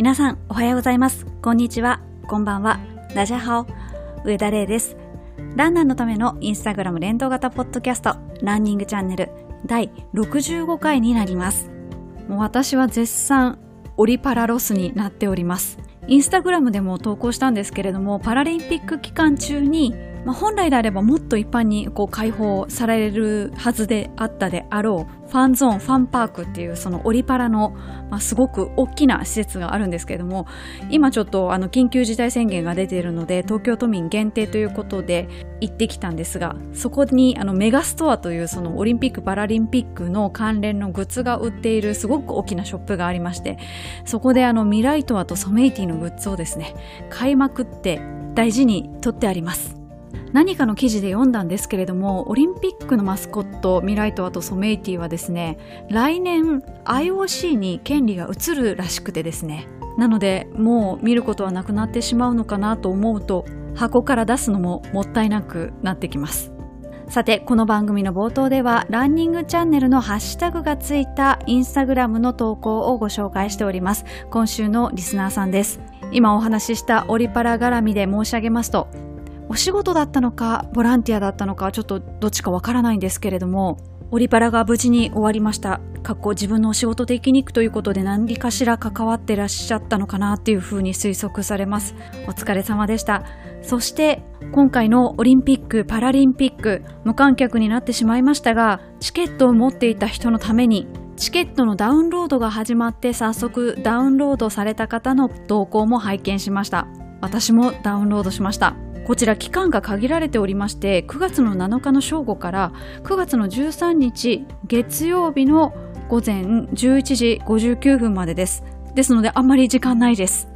皆さん、おはようございます。こんにちは。こんばんは。ダジャハオ。上田玲です。ランナーのためのインスタグラム連動型ポッドキャスト、ランニングチャンネル第65回になります。もう私は絶賛オリパラロスになっております。インスタグラムでも投稿したんですけれども、パラリンピック期間中にまあ、本来であればもっと一般にこう開放されるはずであったであろうファンゾーン、ファンパークっていうそのオリパラの、まあ、すごく大きな施設があるんですけれども今ちょっとあの緊急事態宣言が出ているので東京都民限定ということで行ってきたんですがそこにあのメガストアというそのオリンピック・パラリンピックの関連のグッズが売っているすごく大きなショップがありましてそこであのミライトアとソメイティのグッズをですね買いまくって大事に取ってあります。何かの記事で読んだんですけれどもオリンピックのマスコットミライトワとソメイティはですね来年 IOC に権利が移るらしくてですねなのでもう見ることはなくなってしまうのかなと思うと箱から出すのももったいなくなってきますさて、この番組の冒頭では、ランニングチャンネルのハッシュタグがついたインスタグラムの投稿をご紹介しております。今週のリスナーさんです。今お話ししたオリパラ絡みで申し上げますと、お仕事だったのか、ボランティアだったのか、ちょっとどっちかわからないんですけれども、オリパラが無事に終わりました。かっこ自分のお仕事的に行くということで何かしら関わってらっしゃったのかなっていうふうに推測されます。お疲れ様でした。そして今回のオリンピック・パラリンピック無観客になってしまいましたが、チケットを持っていた人のためにチケットのダウンロードが始まって早速ダウンロードされた方の動向も拝見しました。私もダウンロードしました。こちら期間が限られておりまして9月の7日の正午から9月の13日月曜日の午前11時59分までです。ですのであんまり時間ないです。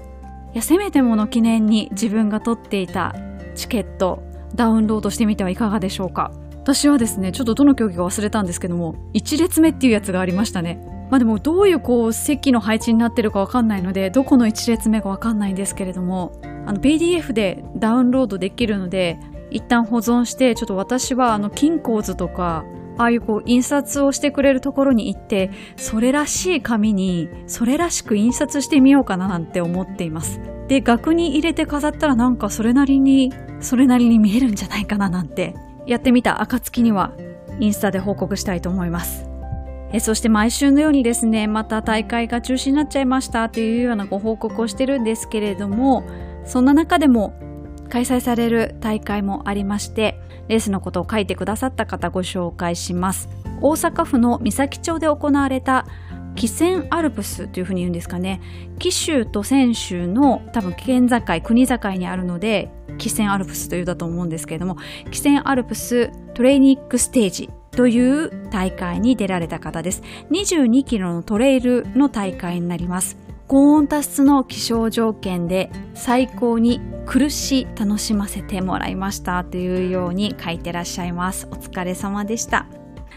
いやせめてもの記念に自分が取っていたチケットダウンロードしてみてはいかがでしょうか。私はですねちょっとどの競技か忘れたんですけども1列目っていうやつがありましたね。まあでもどういうこう席の配置になってるかわかんないのでどこの1列目かわかんないんですけれどもあの PDF でダウンロードできるので一旦保存してちょっと私はあの金鉱図とかああいうこう印刷をしてくれるところに行ってそれらしい紙にそれらしく印刷してみようかななんて思っています。で額に入れて飾ったらなんかそれなりにそれなりに見えるんじゃないかななんてやってみた。暁にはインスタで報告したいと思います。えそして毎週のようにですねまた大会が中止になっちゃいましたっていうようなご報告をしてるんですけれどもそんな中でも開催される大会もありましてレースのことを書いてくださった方ご紹介します。大阪府の三崎町で行われた汽船アルプスというふうに言うんですかね。紀州と泉州の多分県境国境にあるので汽船アルプスというだと思うんですけれども汽船アルプストレーニックステージという大会に出られた方です。22キロのトレイルの大会になります。高温多湿の気象条件で最高に苦し楽しませてもらいましたというように書いてらっしゃいます。お疲れ様でした。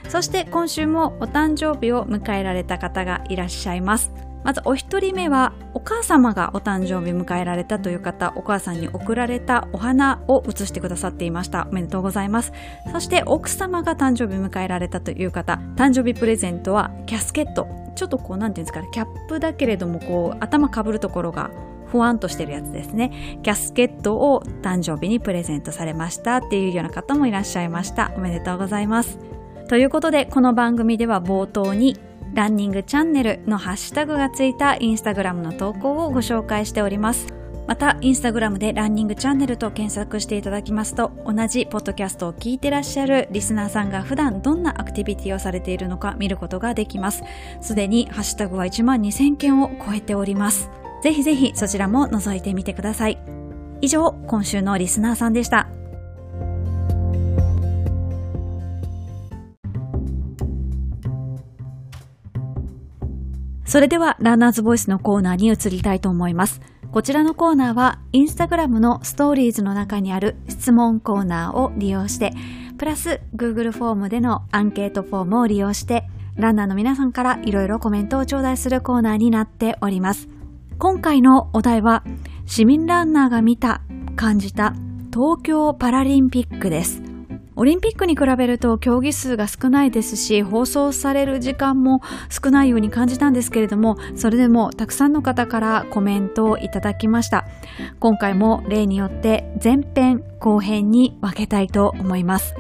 そして今週もお誕生日を迎えられた方がいらっしゃいます。まずお一人目はお母様がお誕生日迎えられたという方、お母さんに贈られたお花を写してくださっていました。おめでとうございます。そして奥様が誕生日迎えられたという方、誕生日プレゼントはキャスケット。ちょっとこう、なんていうんですかね、キャップだけれども、こう、頭かぶるところがふわんとしてるやつですね。キャスケットを誕生日にプレゼントされましたっていうような方もいらっしゃいました。おめでとうございます。ということで、この番組では冒頭にランニングチャンネルのハッシュタグがついたインスタグラムの投稿をご紹介しております。また、インスタグラムでランニングチャンネルと検索していただきますと、同じポッドキャストを聞いてらっしゃるリスナーさんが普段どんなアクティビティをされているのか見ることができます。すでにハッシュタグは1万2000件を超えております。ぜひぜひそちらも覗いてみてください。以上、今週のリスナーさんでした。それでは、ランナーズボイスのコーナーに移りたいと思います。こちらのコーナーは、インスタグラムのストーリーズの中にある質問コーナーを利用して、プラス Google フォームでのアンケートフォームを利用して、ランナーの皆さんからいろいろコメントを頂戴するコーナーになっております。今回のお題は、市民ランナーが見た、感じた東京パラリンピックです。オリンピックに比べると競技数が少ないですし、放送される時間も少ないように感じたんですけれども、それでもたくさんの方からコメントをいただきました。今回も例によって前編後編に分けたいと思います。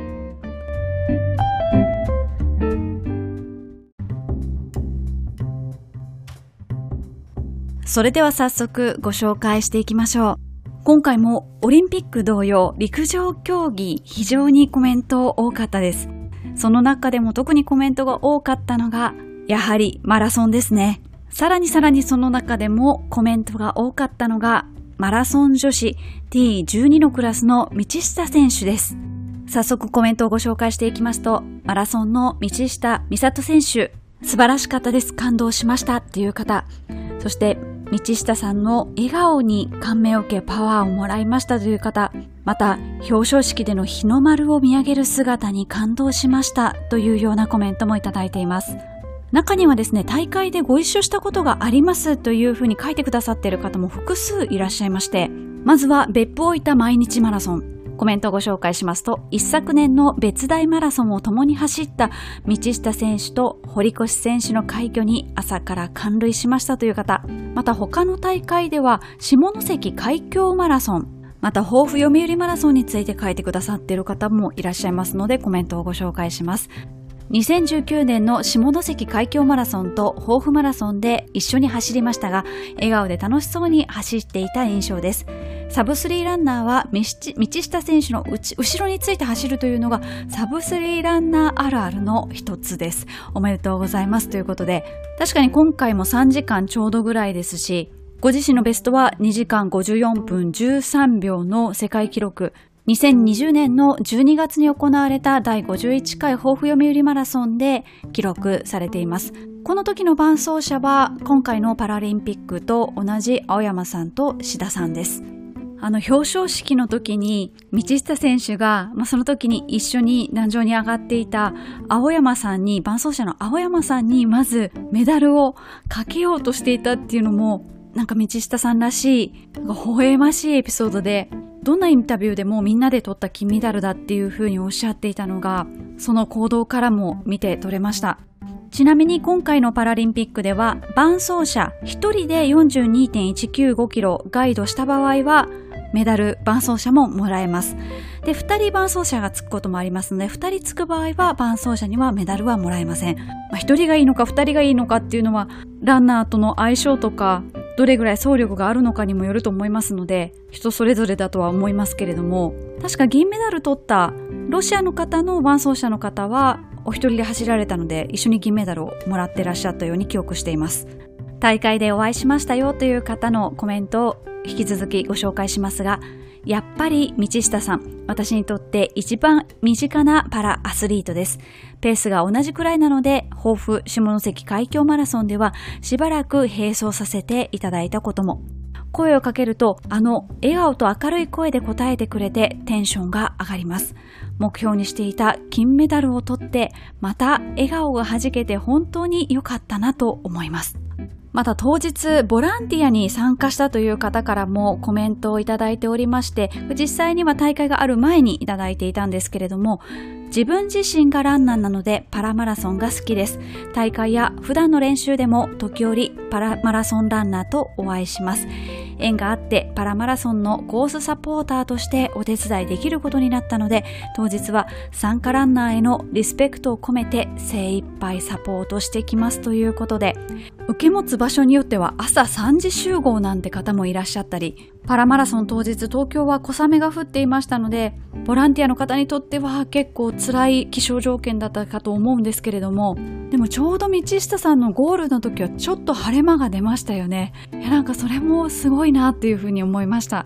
それでは早速ご紹介していきましょう。今回もオリンピック同様、陸上競技非常にコメント多かったです。その中でも特にコメントが多かったのが、やはりマラソンですね。さらにさらにその中でもコメントが多かったのが、マラソン女子 T12 のクラスの道下選手です。早速コメントをご紹介していきますと、マラソンの道下美里選手、素晴らしかったです。感動しましたっていう方。そして道下さんの笑顔に感銘を受けパワーをもらいましたという方、また表彰式での日の丸を見上げる姿に感動しましたというようなコメントもいただいています。中にはですね、大会でご一緒したことがありますというふうに書いてくださっている方も複数いらっしゃいまして、まずは別府置いた毎日マラソン。コメントをご紹介しますと、一昨年の別大マラソンを共に走った道下選手と堀越選手の快挙に朝から感涙しましたという方、また他の大会では下関海峡マラソン、また、抱負読売マラソンについて書いてくださっている方もいらっしゃいますので、コメントをご紹介します。2019年の下関海峡マラソンと抱負マラソンで一緒に走りましたが、笑顔で楽しそうに走っていた印象です。サブスリーランナーは道下選手の後ろについて走るというのがサブスリーランナーあるあるの一つです。おめでとうございますということで、確かに今回も3時間ちょうどぐらいですし、ご自身のベストは2時間54分13秒の世界記録。2020年の12月に行われた第51回抱負読売マラソンで記録されています。この時の伴走者は今回のパラリンピックと同じ青山さんと志田さんです。あの表彰式の時に道下選手が、まあ、その時に一緒に壇上に上がっていた青山さんに、伴走者の青山さんにまずメダルをかけようとしていたっていうのも、なんか道下さんらしい、微笑ましいエピソードで、どんなインタビューでもみんなで取った金メダルだっていうふうにおっしゃっていたのが、その行動からも見て取れました。ちなみに今回のパラリンピックでは伴走者1人で42.195キロガイドした場合はメダル伴走者ももらえます。で、2人伴走者がつくこともありますので、2人つく場合は伴走者にはメダルはもらえません。まあ、1人がいいのか2人がいいのかっていうのは、ランナーとの相性とか、どれぐらい走力があるのかにもよると思いますので、人それぞれだとは思いますけれども、確か銀メダル取ったロシアの方の伴走者の方は、お一人で走られたので、一緒に銀メダルをもらってらっしゃったように記憶しています。大会でお会いしましたよという方のコメントを引き続きご紹介しますが、やっぱり道下さん、私にとって一番身近なパラアスリートです。ペースが同じくらいなので、抱負下関海峡マラソンではしばらく並走させていただいたことも。声をかけると、あの笑顔と明るい声で答えてくれてテンションが上がります。目標にしていた金メダルを取って、また笑顔が弾けて本当に良かったなと思います。また当日ボランティアに参加したという方からもコメントをいただいておりまして実際には大会がある前にいただいていたんですけれども自分自身がランナーなのでパラマラソンが好きです。大会や普段の練習でも時折パラマラソンランナーとお会いします。縁があってパラマラソンのコースサポーターとしてお手伝いできることになったので当日は参加ランナーへのリスペクトを込めて精一杯サポートしてきますということで受け持つ場所によっては朝3時集合なんて方もいらっしゃったりパラマラソン当日東京は小雨が降っていましたのでボランティアの方にとっては結構辛い気象条件だったかと思うんですけれどもでもちょうど道下さんのゴールの時はちょっと晴れ間が出ましたよね。いやなんかそれもすごいなっていうふうに思いました。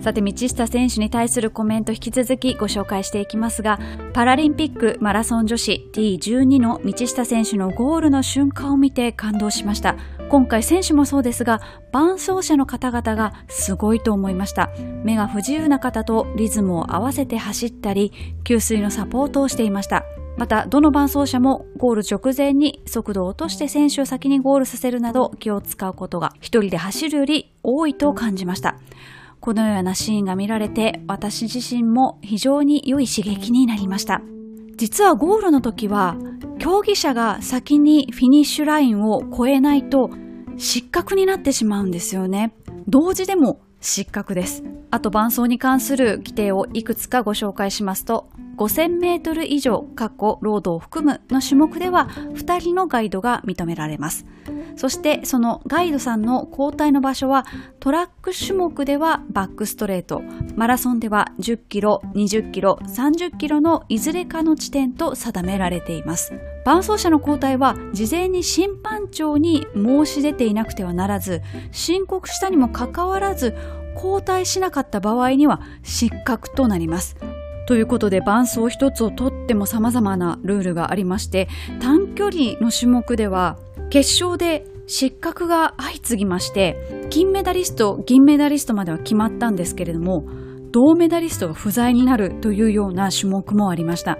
さて道下選手に対するコメント引き続きご紹介していきますがパラリンピックマラソン女子 T12 の道下選手のゴールの瞬間を見て感動しました。今回選手もそうですが伴走者の方々がすごいと思いました目が不自由な方とリズムを合わせて走ったり給水のサポートをしていましたまた、どの伴走者もゴール直前に速度を落として選手を先にゴールさせるなど気を使うことが一人で走るより多いと感じました。このようなシーンが見られて私自身も非常に良い刺激になりました。実はゴールの時は競技者が先にフィニッシュラインを越えないと失格になってしまうんですよね。同時でも失格です。あと伴走に関する規定をいくつかご紹介しますと、5000m 以上、過去、ロードを含むの種目では2人のガイドが認められます。そしてそのガイドさんの交代の場所はトラック種目ではバックストレート、マラソンでは10キロ、20キロ、30キロのいずれかの地点と定められています。伴走者の交代は事前に審判長に申し出ていなくてはならず、申告したにもかかわらず交代しなかった場合には失格となります。ということで伴走一つをとっても様々なルールがありまして短距離の種目では決勝で失格が相次ぎまして金メダリスト銀メダリストまでは決まったんですけれども銅メダリストが不在になるというような種目もありました。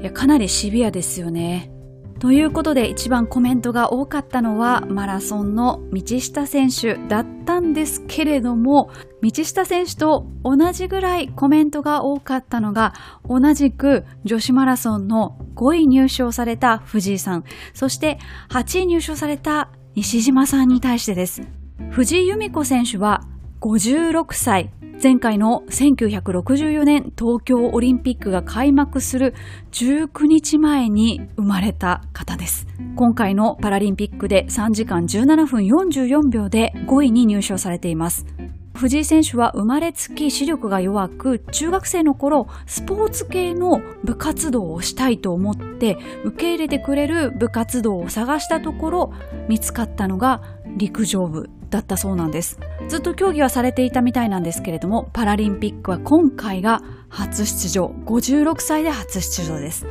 いやかなりシビアですよね。ということで一番コメントが多かったのはマラソンの道下選手だったんですけれども道下選手と同じぐらいコメントが多かったのが同じく女子マラソンの5位入賞された藤井さん。そして8位入賞された西島さんに対してです。藤井由美子選手は56歳。前回の1964年東京オリンピックが開幕する19日前に生まれた方です。今回のパラリンピックで3時間17分44秒で5位に入賞されています。藤井選手は生まれつき視力が弱く、中学生の頃、スポーツ系の部活動をしたいと思って、受け入れてくれる部活動を探したところ、見つかったのが陸上部だったそうなんです。ずっと競技はされていたみたいなんですけれども、パラリンピックは今回が初出場。56歳で初出場です。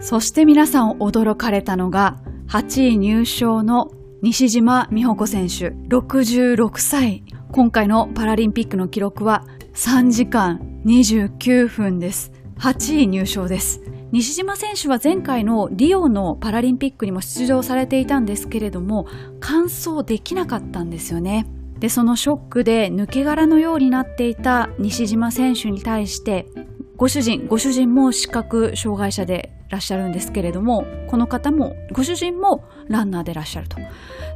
そして皆さん驚かれたのが、8位入賞の西島美穂子選手、66歳。今回のパラリンピックの記録は3時間29分です。8位入賞です。西島選手は前回のリオのパラリンピックにも出場されていたんですけれども完走できなかったんですよね。でそのショックで抜け殻のようになっていた西島選手に対してご主人ご主人も視覚障害者でいらっしゃるんですけれどもこの方もご主人もランナーでいらっしゃると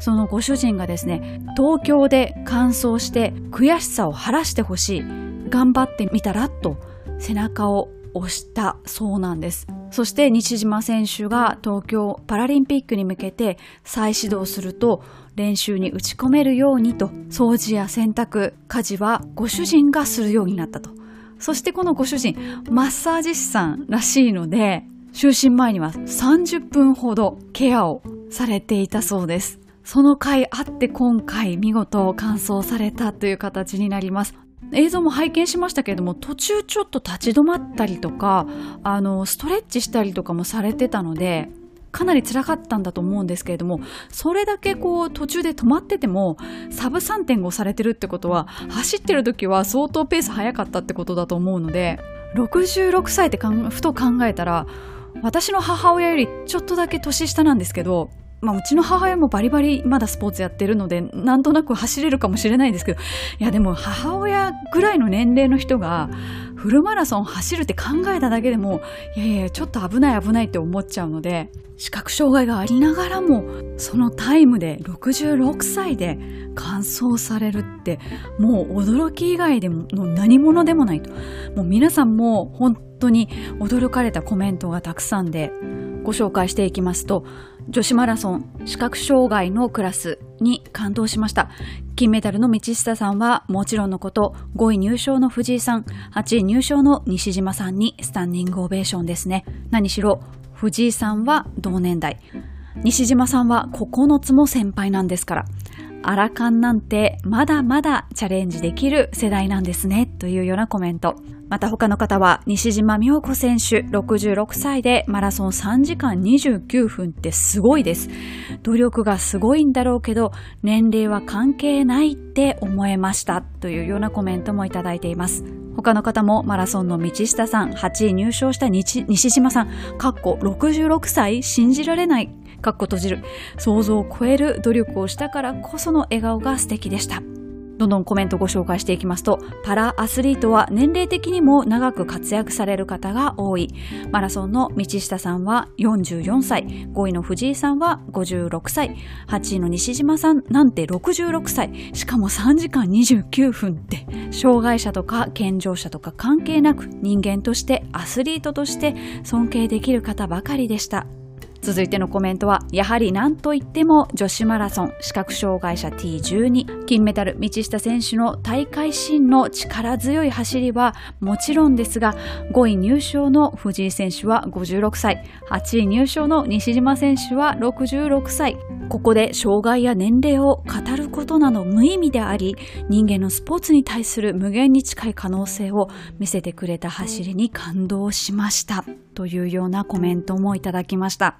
そのご主人がですね東京で完走して悔しさを晴らしてほしい頑張ってみたらと背中を押したそうなんです。そして西島選手が東京パラリンピックに向けて再始動すると練習に打ち込めるようにと掃除や洗濯、家事はご主人がするようになったと。そしてこのご主人、マッサージ師さんらしいので、就寝前には30分ほどケアをされていたそうです。その回あって今回見事完走されたという形になります。映像も拝見しましたけれども途中ちょっと立ち止まったりとかあのストレッチしたりとかもされてたのでかなり辛かったんだと思うんですけれどもそれだけこう途中で止まっててもサブ3.5されてるってことは走ってる時は相当ペース速かったってことだと思うので66歳ってふと考えたら私の母親よりちょっとだけ年下なんですけどまあ、うちの母親もバリバリまだスポーツやってるので、なんとなく走れるかもしれないですけど、いやでも母親ぐらいの年齢の人が、フルマラソン走るって考えただけでも、いやいや、ちょっと危ない危ないって思っちゃうので、視覚障害がありながらも、そのタイムで66歳で完走されるって、もう驚き以外でも何者でもないと。もう皆さんも本当に驚かれたコメントがたくさんで、ご紹介していきますと、女子マラソン視覚障害のクラスに感動しました。金メダルの道下さんはもちろんのこと、5位入賞の藤井さん、8位入賞の西島さんにスタンディングオベーションですね。何しろ、藤井さんは同年代。西島さんは9つも先輩なんですから。アラカンなんてまだまだチャレンジできる世代なんですねというようなコメント。また他の方は西島美穂子選手66歳でマラソン3時間29分ってすごいです。努力がすごいんだろうけど年齢は関係ないって思えましたというようなコメントもいただいています。他の方もマラソンの道下さん、8位入賞した西島さん、かっこ66歳信じられないかっこ閉じる。想像を超える努力をしたからこその笑顔が素敵でした。どんどんコメントご紹介していきますと、パラアスリートは年齢的にも長く活躍される方が多い。マラソンの道下さんは44歳、5位の藤井さんは56歳、8位の西島さんなんて66歳、しかも3時間29分って、障害者とか健常者とか関係なく人間としてアスリートとして尊敬できる方ばかりでした。続いてのコメントは、やはり何と言っても女子マラソン視覚障害者 T12 金メダル道下選手の大会新の力強い走りはもちろんですが、5位入賞の藤井選手は56歳、8位入賞の西島選手は66歳。ここで障害や年齢を語ることなど無意味であり、人間のスポーツに対する無限に近い可能性を見せてくれた走りに感動しました。というようなコメントもいただきました。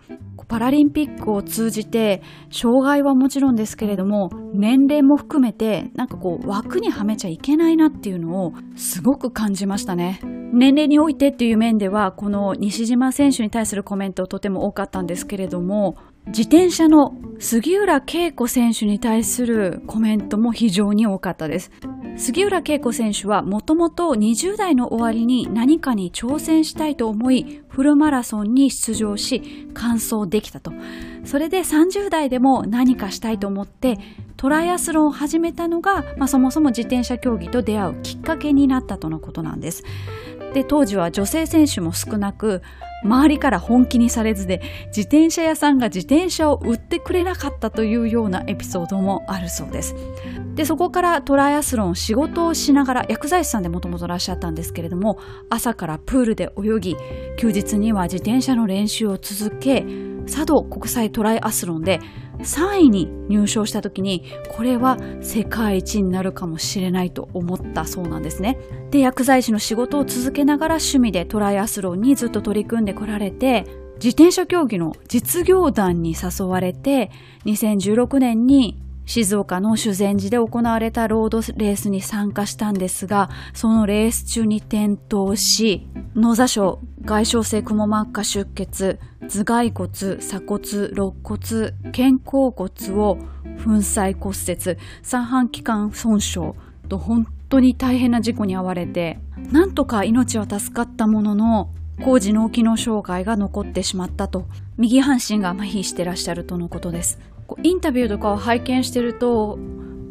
パラリンピックを通じて、障害はもちろんですけれども、年齢も含めて、なんかこう、枠にはめちゃいけないなっていうのを、すごく感じましたね。年齢においてっていう面では、この西島選手に対するコメントとても多かったんですけれども、自転車の杉浦恵子選手に対するコメントも非常に多かったです。杉浦恵子選手はもともと20代の終わりに何かに挑戦したいと思いフルマラソンに出場し完走できたと。それで30代でも何かしたいと思ってトライアスロンを始めたのが、まあ、そもそも自転車競技と出会うきっかけになったとのことなんです。で当時は女性選手も少なく周りから本気にされずで自転車屋さんが自転車を売ってくれなかったというようなエピソードもあるそうです。でそこからトライアスロン仕事をしながら薬剤師さんでもともといらっしゃったんですけれども朝からプールで泳ぎ休日には自転車の練習を続け佐渡国際トライアスロンで3位に入賞した時にこれは世界一になるかもしれないと思ったそうなんですね。で薬剤師の仕事を続けながら趣味でトライアスロンにずっと取り組んでこられて自転車競技の実業団に誘われて2016年に静岡の修善寺で行われたロードレースに参加したんですが、そのレース中に転倒し、脳挫傷、外傷性くも膜下出血、頭蓋骨、鎖骨、肋骨、肩甲骨を粉砕骨折、三半規管損傷と本当に大変な事故に遭われて、なんとか命は助かったものの、工事脳機能障害が残ってしまったと、右半身が麻痺してらっしゃるとのことです。インタビューとかを拝見してると、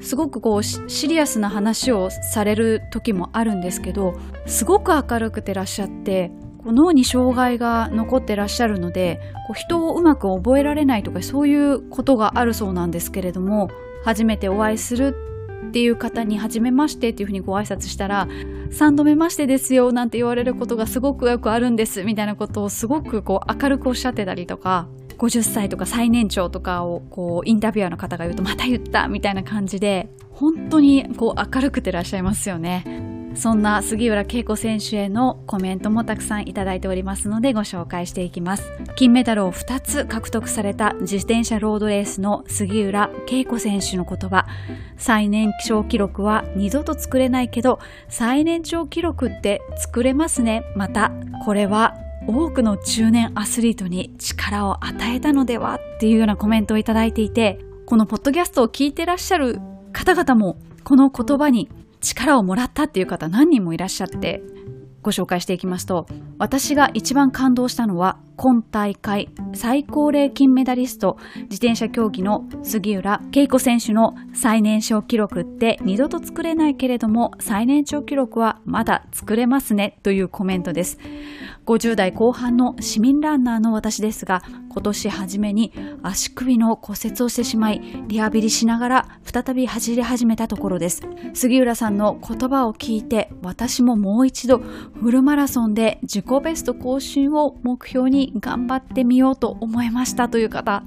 すごくこうシリアスな話をされる時もあるんですけど、すごく明るくてらっしゃって、脳に障害が残ってらっしゃるのでこう人をうまく覚えられないとかそういうことがあるそうなんですけれども初めてお会いするっていう方に初めましてっていうふうにご挨拶したら3度目ましてですよなんて言われることがすごくよくあるんですみたいなことをすごくこう明るくおっしゃってたりとか50歳とか最年長とかをこうインタビュアーの方が言うとまた言ったみたいな感じで本当にこう明るくてらっしゃいますよね。そんな杉浦恵子選手へのコメントもたくさんいただいておりますのでご紹介していきます。金メダルを2つ獲得された自転車ロードレースの杉浦恵子選手の言葉。最年長記録は二度と作れないけど、最年長記録って作れますね。また、これは多くの中年アスリートに力を与えたのではっていうようなコメントをいただいていて、このポッドキャストを聞いてらっしゃる方々もこの言葉に力をもらったっていう方何人もいらっしゃってご紹介していきますと私が一番感動したのは今大会最高齢金メダリスト自転車競技の杉浦恵子選手の最年少記録って二度と作れないけれども最年長記録はまだ作れますねというコメントです50代後半の市民ランナーの私ですが、今年初めに足首の骨折をしてしまい、リハビリしながら再び走り始めたところです。杉浦さんの言葉を聞いて、私ももう一度フルマラソンで自己ベスト更新を目標に頑張ってみようと思いましたという方、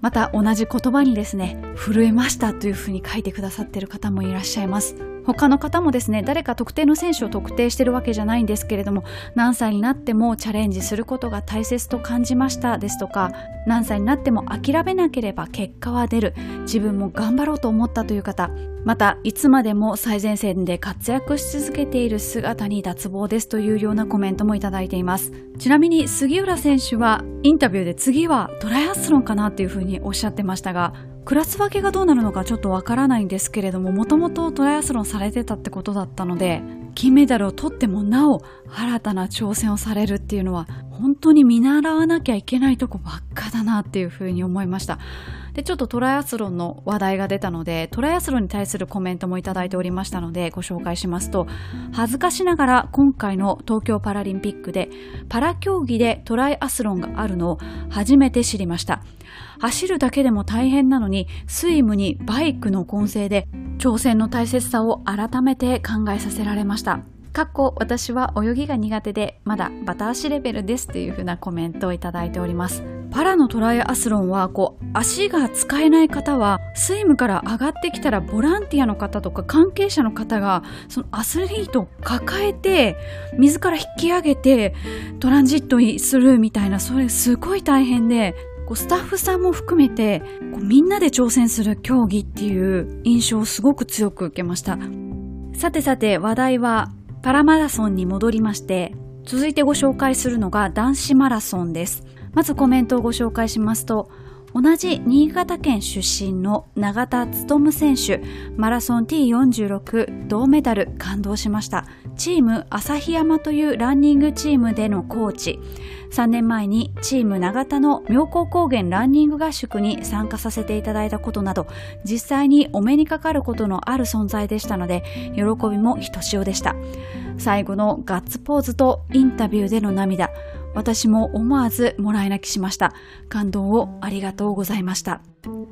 また同じ言葉にですね、震えましたというふうに書いてくださっている方もいらっしゃいます。他の方もですね誰か特定の選手を特定してるわけじゃないんですけれども何歳になってもチャレンジすることが大切と感じましたですとか何歳になっても諦めなければ結果は出る。自分も頑張ろうと思ったという方またいつまでも最前線で活躍し続けている姿に脱帽ですというようなコメントもいただいています。ちなみに杉浦選手はインタビューで次はトライアスロンかなというふうにおっしゃってましたがクラス分けがどうなるのかちょっとわからないんですけれども、もともとトライアスロンされてたってことだったので、金メダルを取ってもなお新たな挑戦をされるっていうのは、本当に見習わなきゃいけないとこばっかだなっていうふうに思いました。で、ちょっとトライアスロンの話題が出たので、トライアスロンに対するコメントもいただいておりましたので、ご紹介しますと、恥ずかしながら今回の東京パラリンピックで、パラ競技でトライアスロンがあるのを初めて知りました。走るだけでも大変なのに、スイムにバイクの混成で、挑戦の大切さを改めて考えさせられました。かっこ私は泳ぎが苦手でまだバタ足レベルですというふうなコメントをいただいております。パラのトライアスロンはこう足が使えない方はスイムから上がってきたらボランティアの方とか関係者の方がそのアスリートを抱えて自ら引き上げてトランジットにするみたいなそれすごい大変でスタッフさんも含めてみんなで挑戦する競技っていう印象をすごく強く受けました。さてさて話題はパラマラソンに戻りまして、続いてご紹介するのが男子マラソンです。まずコメントをご紹介しますと、同じ新潟県出身の永田務選手、マラソン T46 銅メダル感動しました。チーム旭山というランニングチームでのコーチ。3年前にチーム永田の妙高高原ランニング合宿に参加させていただいたことなど、実際にお目にかかることのある存在でしたので、喜びもひとしおでした。最後のガッツポーズとインタビューでの涙。私も思わずもらい泣きしました。感動をありがとうございました。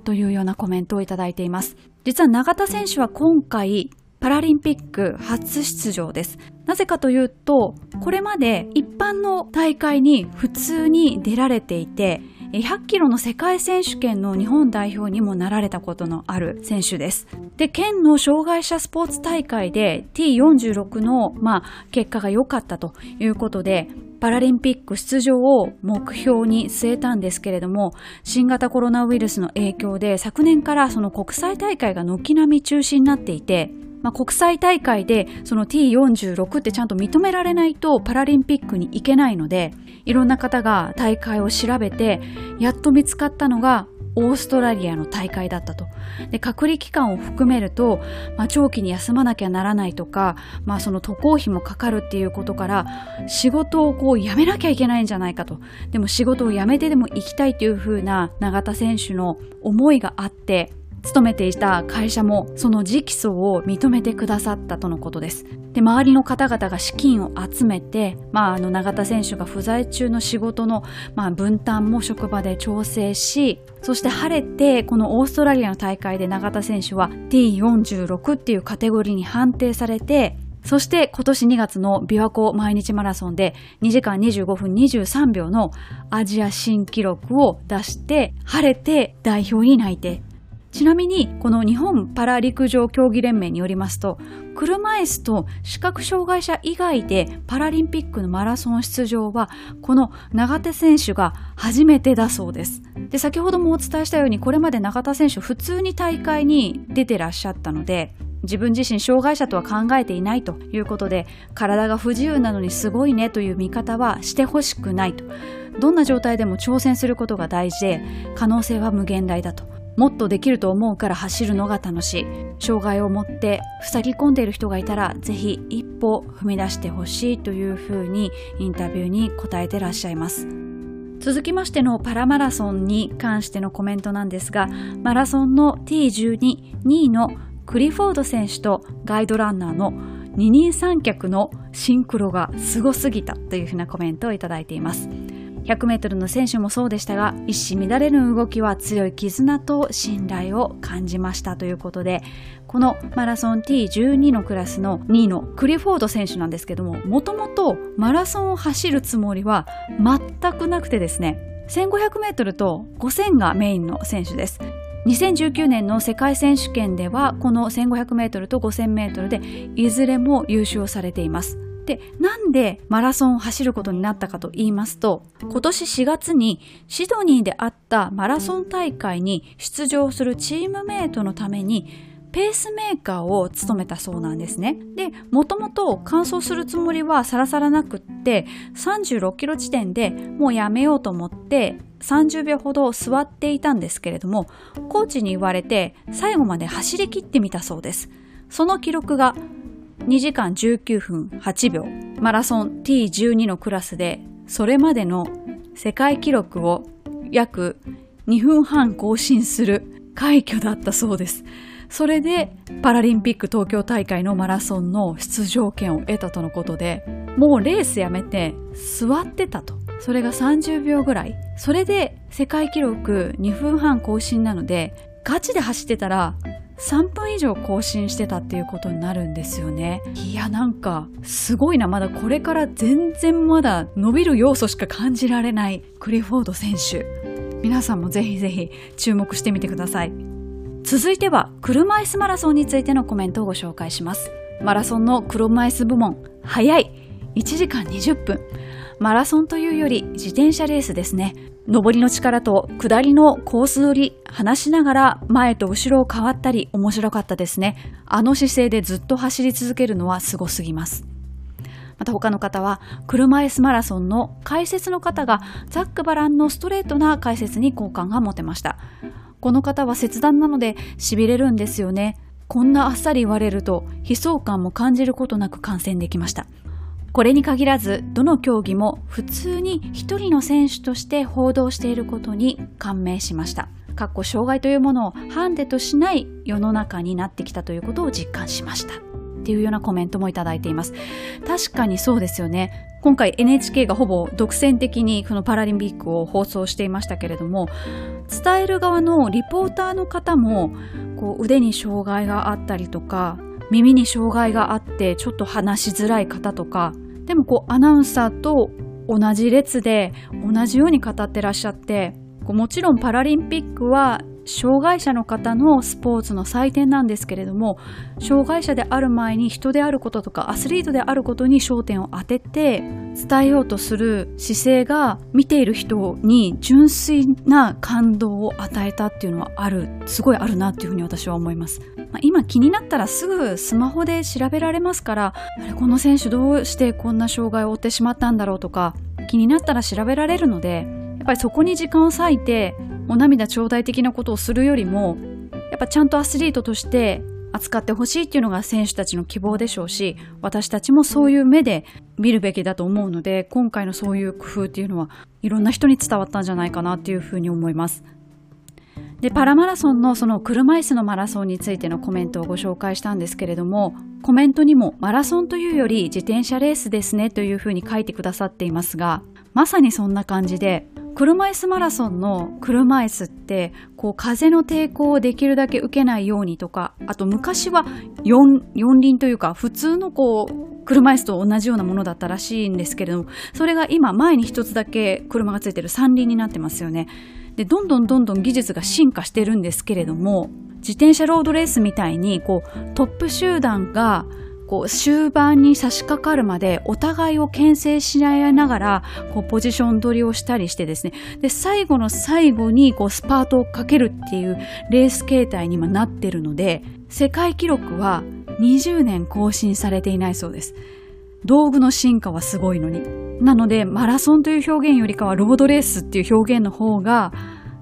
というようなコメントをいただいています。実は永田選手は今回、パラリンピック初出場です。なぜかというと、これまで一般の大会に普通に出られていて、100キロの世界選手権の日本代表にもなられたことのある選手です。で、県の障害者スポーツ大会で T46 の、まあ、結果が良かったということで、パラリンピック出場を目標に据えたんですけれども、新型コロナウイルスの影響で昨年からその国際大会が軒並み中止になっていて、まあ、国際大会でその T46 ってちゃんと認められないとパラリンピックに行けないので、いろんな方が大会を調べて、やっと見つかったのがオーストラリアの大会だったと。で、隔離期間を含めると、まあ、長期に休まなきゃならないとか、まあ、その渡航費もかかるっていうことから、仕事をこう辞めなきゃいけないんじゃないかと。でも仕事を辞めてでも行きたいというふうな永田選手の思いがあって、勤めていた会社もその直訴を認めてくださったとのことです。で、周りの方々が資金を集めて、まあ、あの、永田選手が不在中の仕事の、まあ、分担も職場で調整し、そして晴れて、このオーストラリアの大会で永田選手は T46 っていうカテゴリーに判定されて、そして今年2月の琵琶湖毎日マラソンで2時間25分23秒のアジア新記録を出して晴れて代表に内定。ちなみに、この日本パラ陸上競技連盟によりますと、車椅子と視覚障害者以外でパラリンピックのマラソン出場は、この永手選手が初めてだそうです。で、先ほどもお伝えしたように、これまで永田選手普通に大会に出てらっしゃったので、自分自身障害者とは考えていないということで、体が不自由なのにすごいねという見方はしてほしくないと。どんな状態でも挑戦することが大事で、可能性は無限大だと。もっとできると思うから走るのが楽しい。障害を持って塞ぎ込んでいる人がいたら、ぜひ一歩踏み出してほしいというふうにインタビューに答えてらっしゃいます。続きましてのパラマラソンに関してのコメントなんですが、マラソンの T12、2位のクリフォード選手とガイドランナーの二人三脚のシンクロがすごすぎたというふうなコメントをいただいています。100メートルの選手もそうでしたが、一糸乱れぬ動きは強い絆と信頼を感じましたということで、このマラソン T12 のクラスの2位のクリフォード選手なんですけども、もともとマラソンを走るつもりは全くなくてですね、1500メートルと5000がメインの選手です。2019年の世界選手権ではこの1500メートルと5000メートルでいずれも優勝されています。で、なんでマラソンを走ることになったかと言いますと、今年4月にシドニーであったマラソン大会に出場するチームメイトのために、ペースメーカーを務めたそうなんですね。で、もともと乾燥するつもりはさらさらなくって、36キロ地点でもうやめようと思って、30秒ほど座っていたんですけれども、コーチに言われて最後まで走り切ってみたそうです。その記録が2時間19分8秒、マラソン T12 のクラスで、それまでの世界記録を約2分半更新する快挙だったそうです。それでパラリンピック東京大会のマラソンの出場権を得たとのことで、もうレースやめて座ってたと。それが30秒ぐらい。それで世界記録2分半更新なので、ガチで走ってたら3分以上更新してたっていうことになるんですよね。いや、なんか、すごいな。まだこれから全然まだ伸びる要素しか感じられないクリフォード選手。皆さんもぜひぜひ注目してみてください。続いては車椅子マラソンについてのコメントをご紹介しますマラソンの車椅子部門早い1時間20分マラソンというより自転車レースですね上りの力と下りのコース取り話しながら前と後ろを変わったり面白かったですねあの姿勢でずっと走り続けるのはすごすぎますまた他の方は車椅子マラソンの解説の方がザックバランのストレートな解説に好感が持てましたこの方は切断なので痺れるんですよね。こんなあっさり言われると悲壮感も感じることなく観戦できました。これに限らず、どの競技も普通に一人の選手として報道していることに感銘しました。かっこ障害というものをハンデとしない世の中になってきたということを実感しました。っていうようなコメントもいただいています。確かにそうですよね。今回 NHK がほぼ独占的にこのパラリンピックを放送していましたけれども伝える側のリポーターの方もこう腕に障害があったりとか耳に障害があってちょっと話しづらい方とかでもこうアナウンサーと同じ列で同じように語ってらっしゃってもちろんパラリンピックは障害者の方のスポーツの祭典なんですけれども障害者である前に人であることとかアスリートであることに焦点を当てて伝えようとする姿勢が見ている人に純粋な感動を与えたっていうのはあるすごいあるなっていうふうに私は思います、まあ、今気になったらすぐスマホで調べられますからあれこの選手どうしてこんな障害を負ってしまったんだろうとか気になったら調べられるのでやっぱりそこに時間を割いてお涙頂戴的なことをするよりもやっぱちゃんとアスリートとして扱ってほしいっていうのが選手たちの希望でしょうし私たちもそういう目で見るべきだと思うので今回のそういう工夫っていうのはいろんな人に伝わったんじゃないかなっていうふうに思います。でパラマラソンのその車椅子のマラソンについてのコメントをご紹介したんですけれどもコメントにもマラソンというより自転車レースですねというふうに書いてくださっていますがまさにそんな感じで車椅子マラソンの車椅子ってこう風の抵抗をできるだけ受けないようにとかあと昔は四輪というか普通のこう車椅子と同じようなものだったらしいんですけれどもそれが今前に一つだけ車がついている三輪になってますよね。でどんどんどんどん技術が進化してるんですけれども自転車ロードレースみたいにこうトップ集団がこう終盤に差し掛かるまでお互いを牽制し合いながらこうポジション取りをしたりしてですね。で最後の最後にこうスパートをかけるっていうレース形態に今なってるので世界記録は20年更新されていないそうです。道具の進化はすごいのに。なのでマラソンという表現よりかはロードレースっていう表現の方が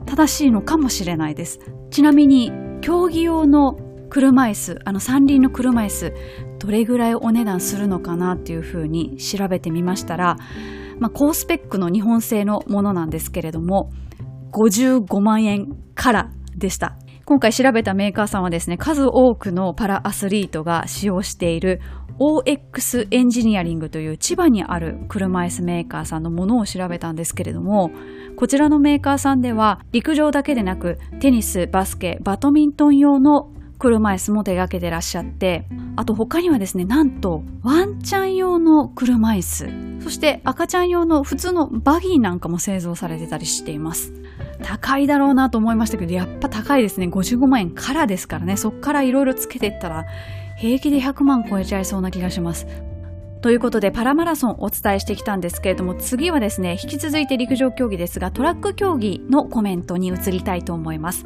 正しいのかもしれないです。ちなみに競技用の車椅子あの三輪の車椅子どれぐらいお値段するのかなっていうふうに調べてみましたら、まあ、高スペックの日本製のものなんですけれども55万円からでした。今回調べたメーカーさんはですね数多くのパラアスリートが使用している OX エンジニアリングという千葉にある車椅子メーカーさんのものを調べたんですけれどもこちらのメーカーさんでは陸上だけでなくテニス、バスケ、バドミントン用の車椅子も手掛けてらっしゃって、あと他にはですね、なんとワンちゃん用の車椅子、そして赤ちゃん用の普通のバギーなんかも製造されてたりしています。高いだろうなと思いましたけど、やっぱ高いですね。55万円からですからね。そっからいろいろつけていったら、平気で100万超えちゃいそうな気がします。ということでパラマラソンお伝えしてきたんですけれども次はですね引き続いて陸上競技ですがトラック競技のコメントに移りたいと思います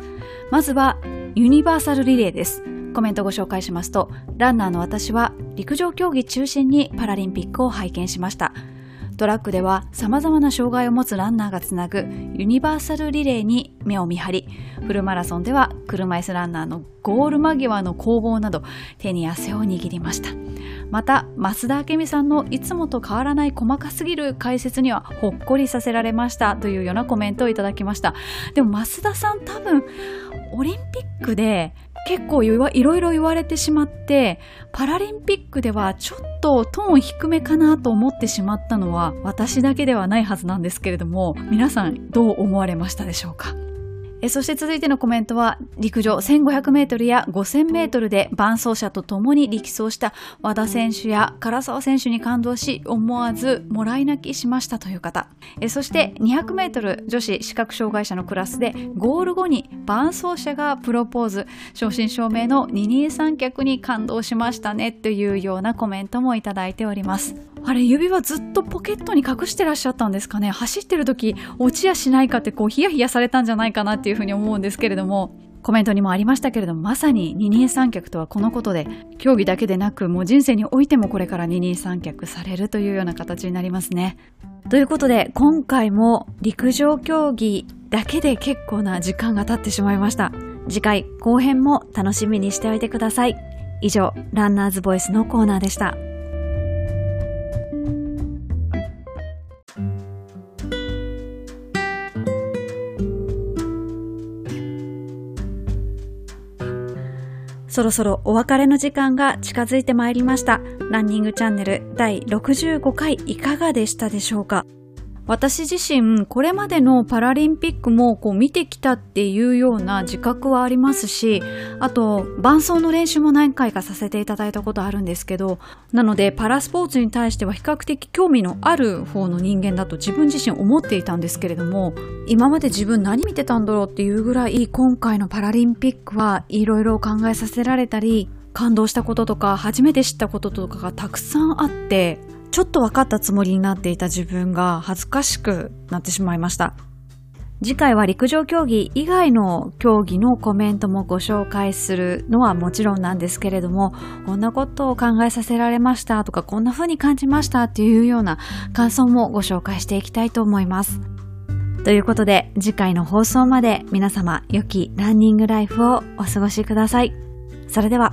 まずはユニバーサルリレーですコメントご紹介しますと、ランナーの私は陸上競技中心にパラリンピックを拝見しました。トラックでは様々な障害を持つランナーがつなぐユニバーサルリレーに目を見張り、フルマラソンでは車椅子ランナーのゴール間際の攻防など手に汗を握りました。また、増田明美さんのいつもと変わらない細かすぎる解説にはほっこりさせられましたというようなコメントをいただきました。でも増田さん多分、オリンピックで結構いろいろ言われてしまって、パラリンピックではちょっとトーン低めかなと思ってしまったのは私だけではないはずなんですけれども、皆さんどう思われましたでしょうか？えそして続いてのコメントは、陸上1500メートルや5000メートルで伴走者と共に力走した和田選手や唐沢選手に感動し、思わずもらい泣きしましたという方。えそして200メートル女子視覚障害者のクラスでゴール後に伴走者がプロポーズ、正真正銘の二人三脚に感動しましたねというようなコメントもいただいております。あれ、指輪ずっとポケットに隠してらっしゃったんですかね？走ってる時、落ちやしないかってこうヒヤヒヤされたんじゃないかなっていういうふうに思うんですけれども、コメントにもありましたけれども、まさに二人三脚とはこのことで、競技だけでなく、もう人生においてもこれから二人三脚されるというような形になりますね。ということで、今回も陸上競技だけで結構な時間が経ってしまいました。次回後編も楽しみにしておいてください。以上、ランナーズボイスのコーナーでした。そろそろお別れの時間が近づいてまいりました。ランニングチャンネル第65回いかがでしたでしょうか？私自身、これまでのパラリンピックもこう見てきたっていうような自覚はありますし、あと、伴奏の練習も何回かさせていただいたことあるんですけど、なので、パラスポーツに対しては比較的興味のある方の人間だと自分自身思っていたんですけれども、今まで自分何見てたんだろうっていうぐらい、今回のパラリンピックはいろいろ考えさせられたり、感動したこととか、初めて知ったこととかがたくさんあって、ちょっと分かったつもりになっていた自分が恥ずかしくなってしまいました。次回は陸上競技以外の競技のコメントもご紹介するのはもちろんなんですけれども、こんなことを考えさせられましたとか、こんな風に感じましたっていうような感想もご紹介していきたいと思います。ということで、次回の放送まで皆様良きランニングライフをお過ごしください。それでは。